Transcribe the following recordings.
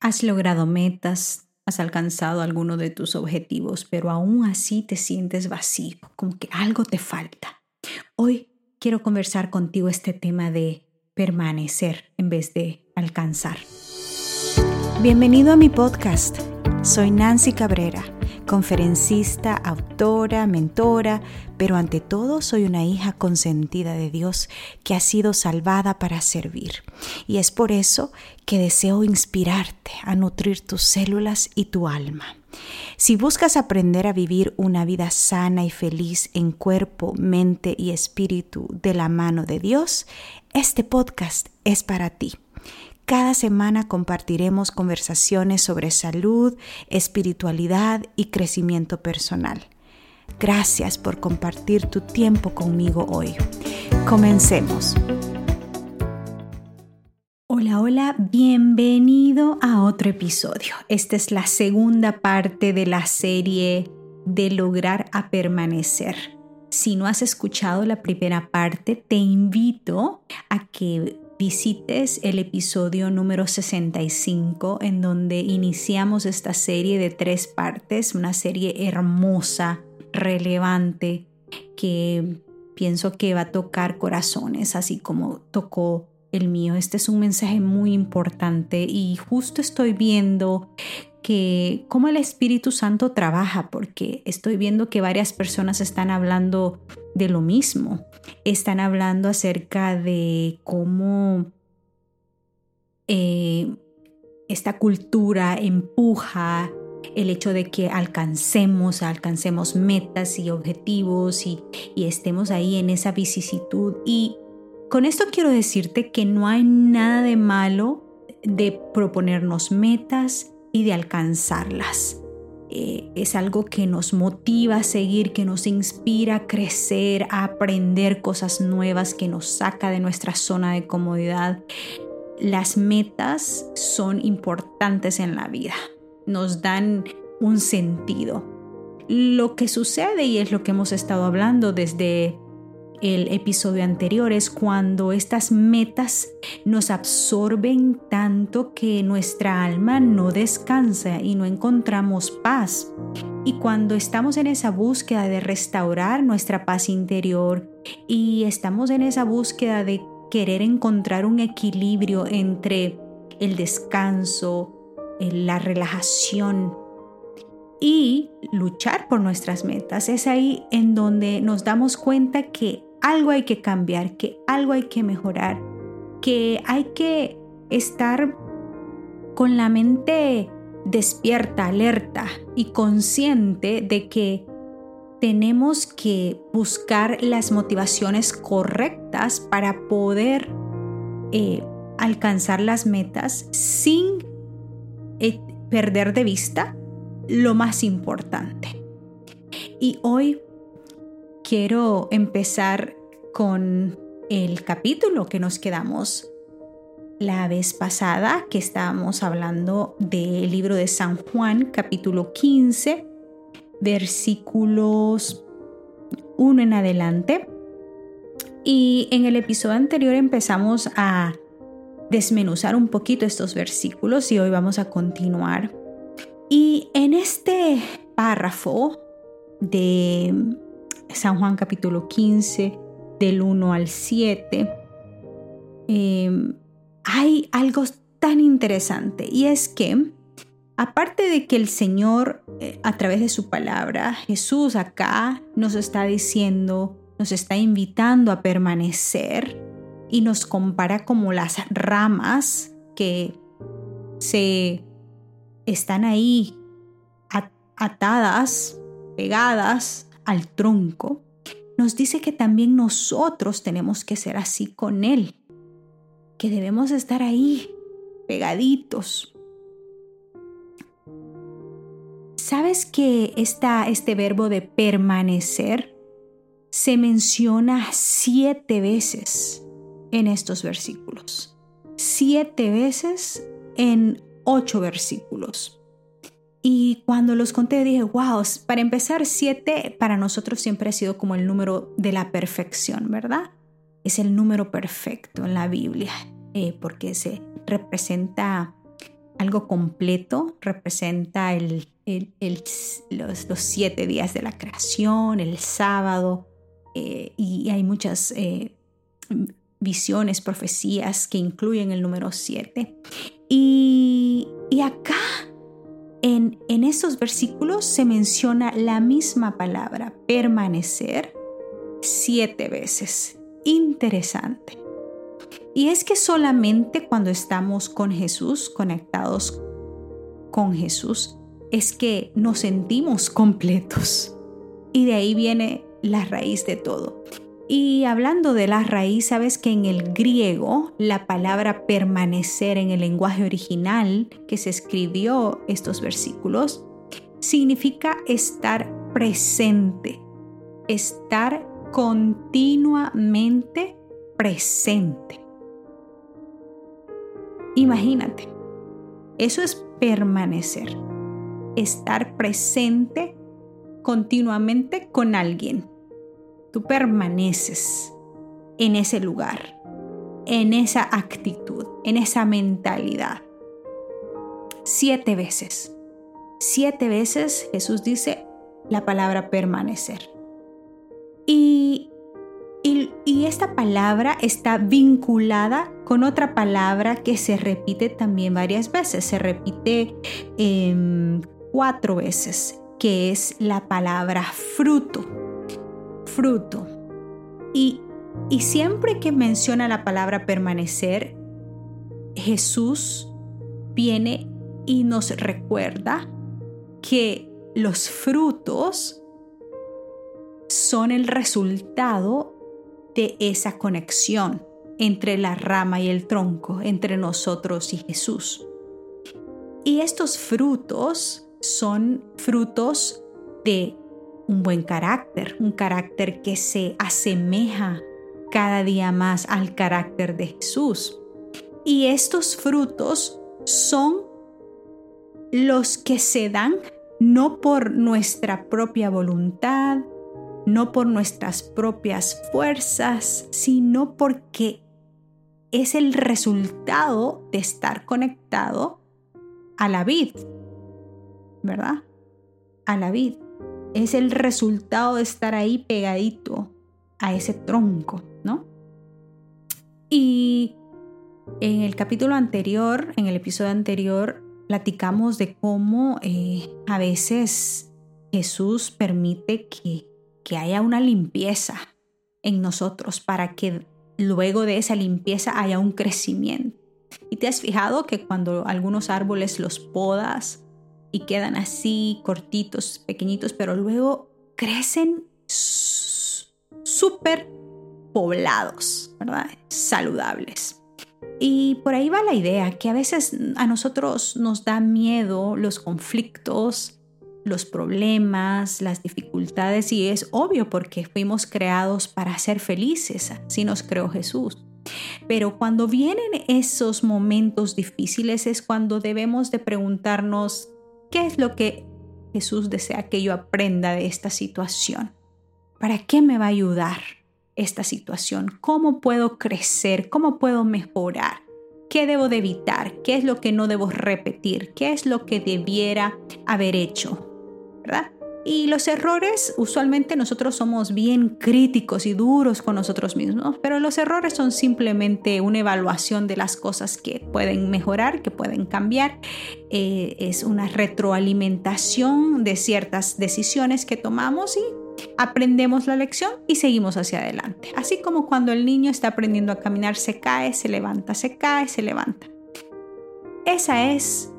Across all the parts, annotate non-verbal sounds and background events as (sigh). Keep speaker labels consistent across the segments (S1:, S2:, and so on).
S1: Has logrado metas, has alcanzado alguno de tus objetivos, pero aún así te sientes vacío, como que algo te falta. Hoy quiero conversar contigo este tema de permanecer en vez de alcanzar.
S2: Bienvenido a mi podcast. Soy Nancy Cabrera conferencista, autora, mentora, pero ante todo soy una hija consentida de Dios que ha sido salvada para servir. Y es por eso que deseo inspirarte a nutrir tus células y tu alma. Si buscas aprender a vivir una vida sana y feliz en cuerpo, mente y espíritu de la mano de Dios, este podcast es para ti. Cada semana compartiremos conversaciones sobre salud, espiritualidad y crecimiento personal. Gracias por compartir tu tiempo conmigo hoy. Comencemos.
S1: Hola, hola, bienvenido a otro episodio. Esta es la segunda parte de la serie de lograr a permanecer. Si no has escuchado la primera parte, te invito a que visites el episodio número 65 en donde iniciamos esta serie de tres partes, una serie hermosa, relevante, que pienso que va a tocar corazones, así como tocó el mío. Este es un mensaje muy importante y justo estoy viendo que cómo el Espíritu Santo trabaja, porque estoy viendo que varias personas están hablando de lo mismo. Están hablando acerca de cómo eh, esta cultura empuja el hecho de que alcancemos, alcancemos metas y objetivos y, y estemos ahí en esa vicisitud. Y con esto quiero decirte que no hay nada de malo de proponernos metas y de alcanzarlas. Eh, es algo que nos motiva a seguir, que nos inspira a crecer, a aprender cosas nuevas, que nos saca de nuestra zona de comodidad. Las metas son importantes en la vida, nos dan un sentido. Lo que sucede, y es lo que hemos estado hablando desde el episodio anterior es cuando estas metas nos absorben tanto que nuestra alma no descansa y no encontramos paz. Y cuando estamos en esa búsqueda de restaurar nuestra paz interior y estamos en esa búsqueda de querer encontrar un equilibrio entre el descanso, la relajación y luchar por nuestras metas, es ahí en donde nos damos cuenta que algo hay que cambiar, que algo hay que mejorar, que hay que estar con la mente despierta, alerta y consciente de que tenemos que buscar las motivaciones correctas para poder eh, alcanzar las metas sin eh, perder de vista lo más importante. Y hoy quiero empezar con el capítulo que nos quedamos la vez pasada, que estábamos hablando del libro de San Juan, capítulo 15, versículos 1 en adelante. Y en el episodio anterior empezamos a desmenuzar un poquito estos versículos y hoy vamos a continuar. Y en este párrafo de San Juan capítulo 15, del 1 al 7, em, hay algo tan interesante y es que, aparte de que el Señor, eh, a través de su palabra, Jesús acá nos está diciendo, nos está invitando a permanecer y nos compara como las ramas que se están ahí atadas, pegadas al tronco, nos dice que también nosotros tenemos que ser así con Él, que debemos estar ahí, pegaditos. ¿Sabes que esta, este verbo de permanecer se menciona siete veces en estos versículos? Siete veces en ocho versículos. Y cuando los conté dije, wow, para empezar, siete para nosotros siempre ha sido como el número de la perfección, ¿verdad? Es el número perfecto en la Biblia, eh, porque se representa algo completo, representa el, los, siete días de la creación, el sábado, eh, y hay muchas eh, visiones, profecías que incluyen el número siete. Y, acá, en, estos versículos, se menciona la misma palabra, permanecer, siete veces. Interesante. Y es que solamente cuando estamos con Jesús, conectados con Jesús, es que nos sentimos completos. Y de ahí viene la raíz de todo. Y hablando de la raíz, sabes que en el griego la palabra permanecer en el lenguaje original que se escribió estos versículos significa estar presente, estar continuamente presente. Imagínate, eso es permanecer, estar presente continuamente con alguien. Tú permaneces en ese lugar, en esa actitud, en esa mentalidad. Siete veces. Siete veces Jesús dice la palabra permanecer. Y y, esta palabra está vinculada con otra palabra que se repite también varias veces. Se repite em, cuatro veces, que es la palabra fruto. Fruto. Y, y siempre que menciona la palabra permanecer, Jesús viene y nos recuerda que los frutos son el resultado de esa conexión entre la rama y el tronco, entre nosotros y Jesús. Y estos frutos son frutos de un buen carácter, un carácter que se asemeja cada día más al carácter de Jesús. Y estos frutos son los que se dan no por nuestra propia voluntad, no por nuestras propias fuerzas, sino porque es el resultado de estar conectado a la vid, ¿verdad? A la vid. Es el resultado de estar ahí pegadito a ese tronco, ¿no? Y en el capítulo anterior, en el episodio anterior, platicamos de cómo eh, a veces Jesús permite que que haya una limpieza en nosotros para que luego de esa limpieza haya un crecimiento. ¿Y te has fijado que cuando algunos árboles los podas y quedan así cortitos, pequeñitos, pero luego crecen súper poblados, ¿verdad? Saludables. Y por ahí va la idea, que a veces a nosotros nos da miedo los conflictos, los problemas, las dificultades y es obvio porque fuimos creados para ser felices, así nos creó Jesús. Pero cuando vienen esos momentos difíciles es cuando debemos de preguntarnos qué es lo que Jesús desea que yo aprenda de esta situación. ¿Para qué me va a ayudar esta situación? ¿Cómo puedo crecer? ¿Cómo puedo mejorar? ¿Qué debo de evitar? ¿Qué es lo que no debo repetir? ¿Qué es lo que debiera haber hecho? Y los errores, usualmente nosotros somos bien críticos y duros con nosotros mismos, pero los errores son simplemente una evaluación de las cosas que pueden mejorar, que pueden cambiar. Eh, es una retroalimentación de ciertas decisiones que tomamos y aprendemos la lección y seguimos hacia adelante. Así como cuando el niño está aprendiendo a caminar, se cae, se levanta, se cae, se levanta. Esa es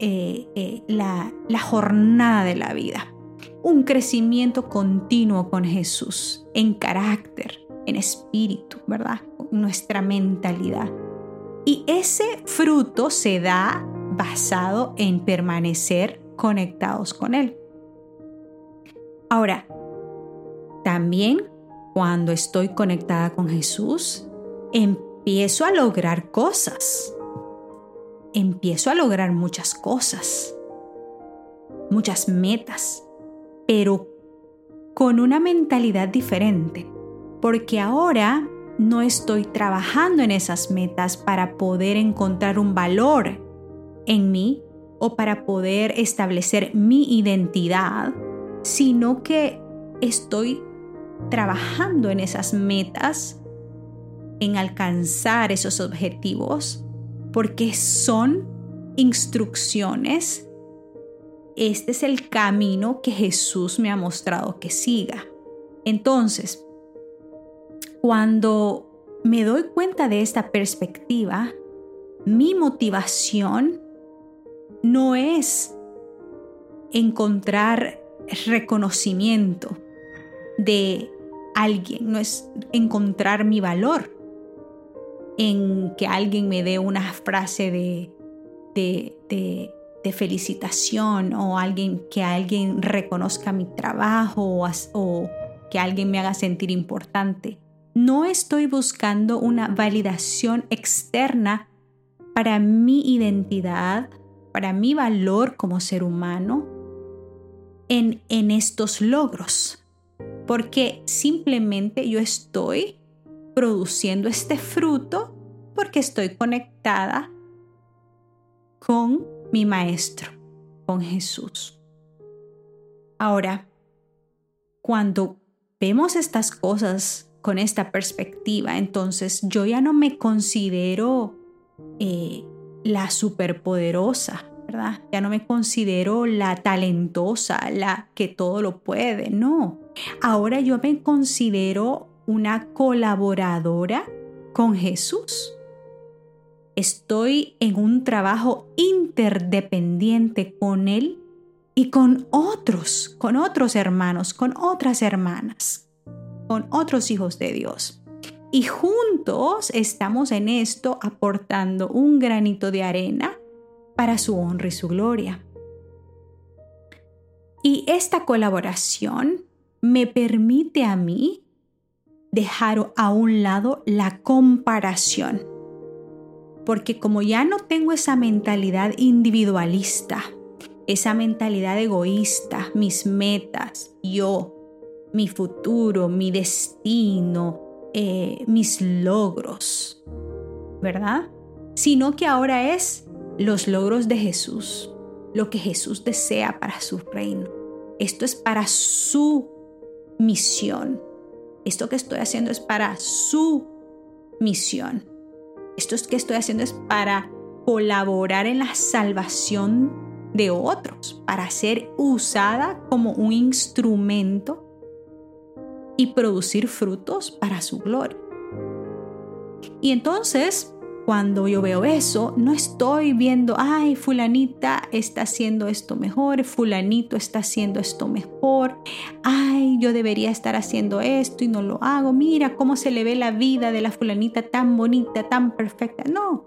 S1: eh, eh, la, la jornada de la vida. Un crecimiento continuo con Jesús en carácter, en espíritu, ¿verdad? Nuestra mentalidad. Y ese fruto se da basado en permanecer conectados con Él. Ahora, también cuando estoy conectada con Jesús, empiezo a lograr cosas empiezo a lograr muchas cosas, muchas metas, pero con una mentalidad diferente, porque ahora no estoy trabajando en esas metas para poder encontrar un valor en mí o para poder establecer mi identidad, sino que estoy trabajando en esas metas, en alcanzar esos objetivos, porque son instrucciones. Este es el camino que Jesús me ha mostrado que siga. Entonces, cuando me doy cuenta de esta perspectiva, mi motivación no es encontrar reconocimiento de alguien, no es encontrar mi valor en que alguien me dé una frase de, de, felicitación o alguien que alguien reconozca mi trabajo o, o que alguien me haga sentir importante. No estoy buscando una validación externa para mi identidad, para mi valor como ser humano en, en estos logros, porque simplemente yo estoy produciendo este fruto porque estoy conectada con mi maestro, con Jesús. Ahora, cuando vemos estas cosas con esta perspectiva, entonces yo ya no me considero eh, la superpoderosa, ¿verdad? Ya no me considero la talentosa, la que todo lo puede, no. Ahora yo me considero una colaboradora con Jesús. Estoy en un trabajo interdependiente con Él y con otros, con otros hermanos, con otras hermanas, con otros hijos de Dios. Y juntos estamos en esto aportando un granito de arena para su honra y su gloria. Y esta colaboración me permite a mí dejar a un lado la comparación. Porque como ya no tengo esa mentalidad individualista, esa mentalidad egoísta, mis metas, yo, mi futuro, mi destino, eh, mis logros, ¿verdad? Sino que ahora es los logros de Jesús, lo que Jesús desea para su reino. Esto es para su misión. Esto que estoy haciendo es para su misión. Esto que estoy haciendo es para colaborar en la salvación de otros, para ser usada como un instrumento y producir frutos para su gloria. Y entonces, cuando yo veo eso, no estoy viendo, ay, fulanita está haciendo esto mejor, fulanito está haciendo esto mejor, ay, yo debería estar haciendo esto y no lo hago, mira cómo se le ve la vida de la fulanita tan bonita, tan perfecta. No,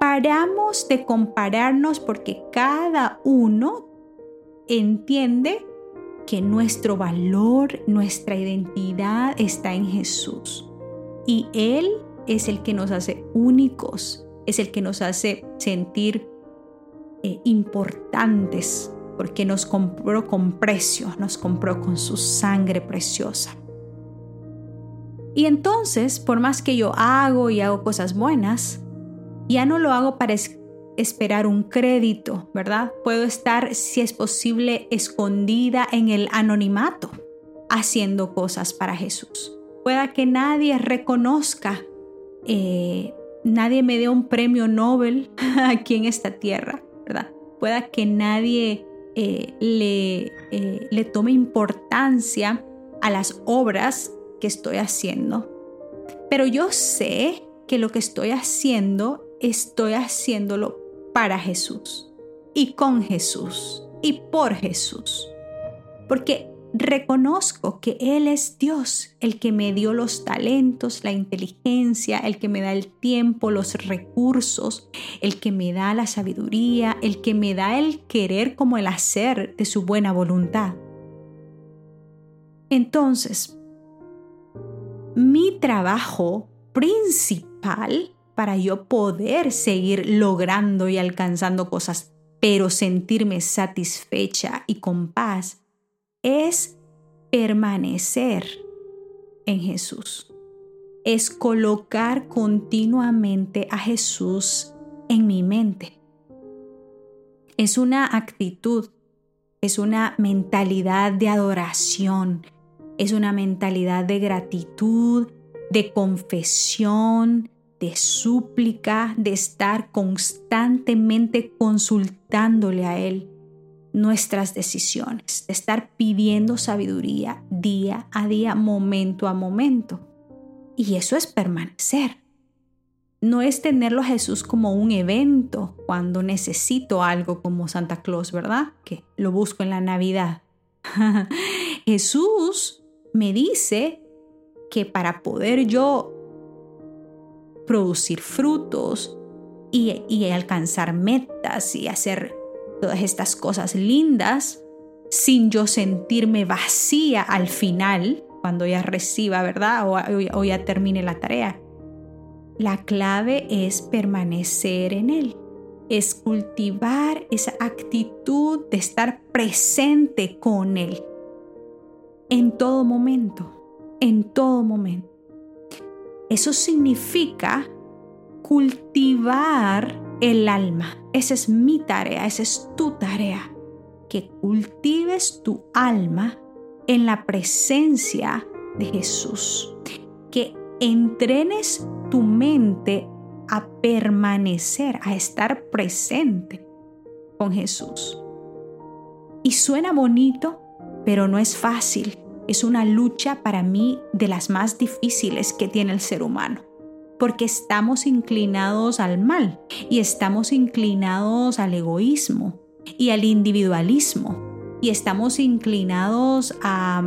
S1: paramos de compararnos porque cada uno entiende que nuestro valor, nuestra identidad está en Jesús. Y Él es el que nos hace únicos, es el que nos hace sentir eh, importantes, porque nos compró con precio, nos compró con su sangre preciosa. Y entonces, por más que yo hago y hago cosas buenas, ya no lo hago para esperar un crédito, ¿verdad? Puedo estar, si es posible, escondida en el anonimato, haciendo cosas para Jesús. Pueda que nadie reconozca, eh, nadie me dé un premio Nobel (laughs) aquí en esta tierra, ¿verdad? Pueda que nadie eh, le, eh, le tome importancia a las obras que estoy haciendo. Pero yo sé que lo que estoy haciendo, estoy haciéndolo para Jesús y con Jesús y por Jesús. Porque reconozco que Él es Dios, el que me dio los talentos, la inteligencia, el que me da el tiempo, los recursos, el que me da la sabiduría, el que me da el querer como el hacer de su buena voluntad. Entonces, mi trabajo principal para yo poder seguir logrando y alcanzando cosas, pero sentirme satisfecha y con paz, es permanecer en Jesús. Es colocar continuamente a Jesús en mi mente. Es una actitud, es una mentalidad de adoración, es una mentalidad de gratitud, de confesión, de súplica, de estar constantemente consultándole a Él nuestras decisiones, de estar pidiendo sabiduría día a día, momento a momento. Y eso es permanecer. No es tenerlo a Jesús como un evento cuando necesito algo como Santa Claus, ¿verdad? Que lo busco en la Navidad. (laughs) Jesús me dice que para poder yo producir frutos y, y alcanzar metas y hacer todas estas cosas lindas sin yo sentirme vacía al final, cuando ya reciba, ¿verdad? O, ya termine la tarea. La clave es permanecer en Él, es cultivar esa actitud de estar presente con Él en todo momento, en todo momento. Eso significa cultivar el alma. Esa es mi tarea, esa es tu tarea. Que cultives tu alma en la presencia de Jesús. Que entrenes tu mente a permanecer, a estar presente con Jesús. Y suena bonito, pero no es fácil. Es una lucha para mí de las más difíciles que tiene el ser humano porque estamos inclinados al mal y estamos inclinados al egoísmo y al individualismo y estamos inclinados a,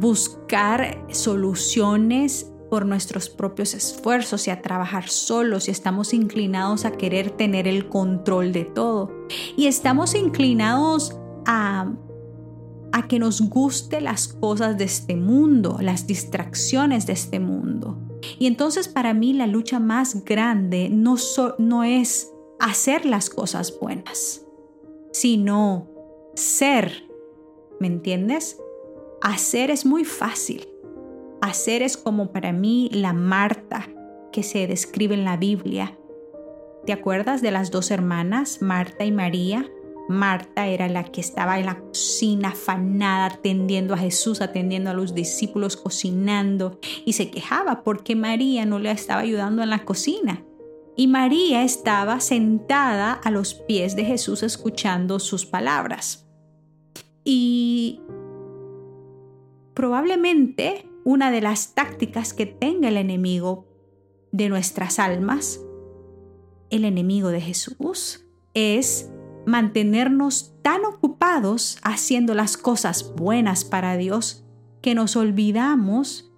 S1: buscar soluciones por nuestros propios esfuerzos y a trabajar solos y estamos inclinados a querer tener el control de todo. Y estamos inclinados a a que nos guste las cosas de este mundo, las distracciones de este mundo. Y entonces para mí la lucha más grande no, no es hacer las cosas buenas, sino ser. ¿Me entiendes? Hacer es muy fácil. Hacer es como para mí la Marta que se describe en la Biblia. ¿Te acuerdas de las dos hermanas, Marta y María? Marta era la que estaba en la cocina afanada, atendiendo a Jesús, atendiendo a los discípulos, cocinando y se quejaba porque María no le estaba ayudando en la cocina. Y María estaba sentada a los pies de Jesús escuchando sus palabras. Y probablemente una de las tácticas que tenga el enemigo de nuestras almas, el enemigo de Jesús, es mantenernos tan ocupados haciendo las cosas buenas para Dios que nos olvidamos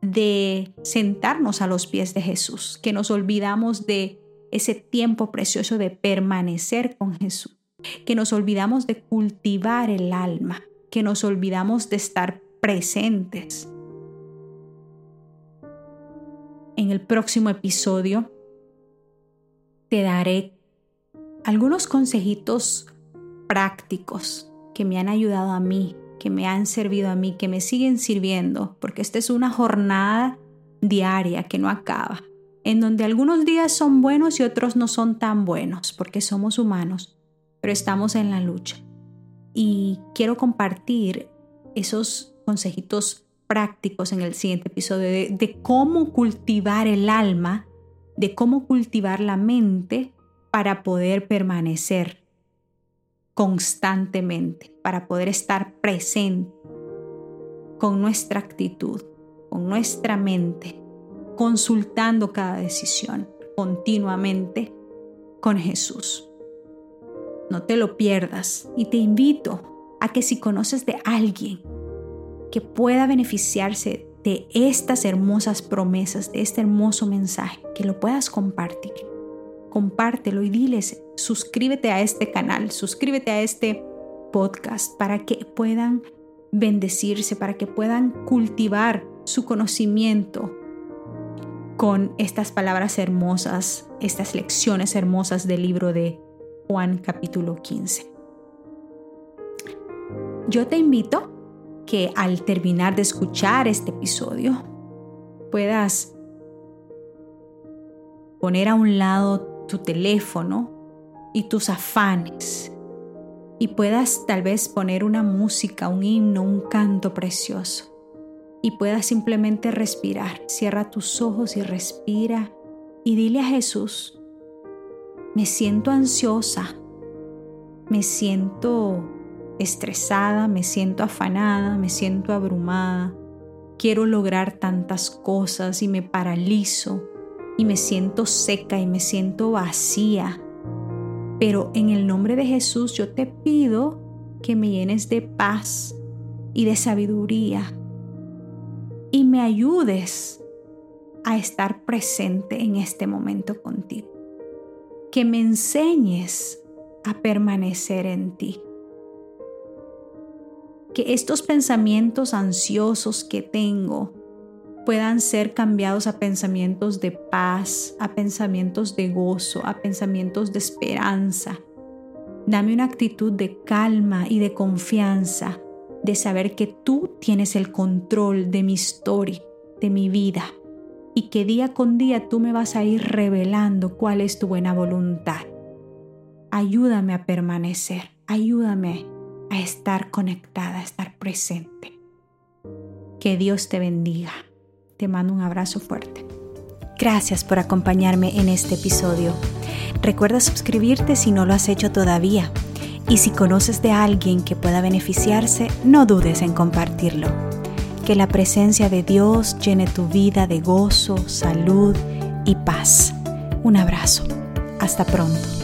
S1: de sentarnos a los pies de Jesús, que nos olvidamos de ese tiempo precioso de permanecer con Jesús, que nos olvidamos de cultivar el alma, que nos olvidamos de estar presentes. En el próximo episodio te daré algunos consejitos prácticos que me han ayudado a mí, que me han servido a mí, que me siguen sirviendo, porque esta es una jornada diaria que no acaba, en donde algunos días son buenos y otros no son tan buenos, porque somos humanos, pero estamos en la lucha. Y quiero compartir esos consejitos prácticos en el siguiente episodio de, de cómo cultivar el alma, de cómo cultivar la mente para poder permanecer constantemente, para poder estar presente con nuestra actitud, con nuestra mente, consultando cada decisión continuamente con Jesús. No te lo pierdas y te invito a que si conoces de alguien que pueda beneficiarse de estas hermosas promesas, de este hermoso mensaje, que lo puedas compartir compártelo y diles, suscríbete a este canal, suscríbete a este podcast para que puedan bendecirse, para que puedan cultivar su conocimiento con estas palabras hermosas, estas lecciones hermosas del libro de Juan capítulo 15. Yo te invito que al terminar de escuchar este episodio puedas poner a un lado tu teléfono y tus afanes y puedas tal vez poner una música, un himno, un canto precioso y puedas simplemente respirar. Cierra tus ojos y respira y dile a Jesús, me siento ansiosa, me siento estresada, me siento afanada, me siento abrumada, quiero lograr tantas cosas y me paralizo y me siento seca y me siento vacía. Pero en el nombre de Jesús yo te pido que me llenes de paz y de sabiduría y me ayudes a estar presente en este momento contigo. Que me enseñes a permanecer en ti. Que estos pensamientos ansiosos que tengo puedan ser cambiados a pensamientos de paz, a pensamientos de gozo, a pensamientos de esperanza. Dame una actitud de calma y de confianza, de saber que tú tienes el control de mi historia, de mi vida, y que día con día tú me vas a ir revelando cuál es tu buena voluntad. Ayúdame a permanecer, ayúdame a estar conectada, a estar presente. Que Dios te bendiga. Te mando un abrazo fuerte.
S2: Gracias por acompañarme en este episodio. Recuerda suscribirte si no lo has hecho todavía. Y si conoces de alguien que pueda beneficiarse, no dudes en compartirlo. Que la presencia de Dios llene tu vida de gozo, salud y paz. Un abrazo. Hasta pronto.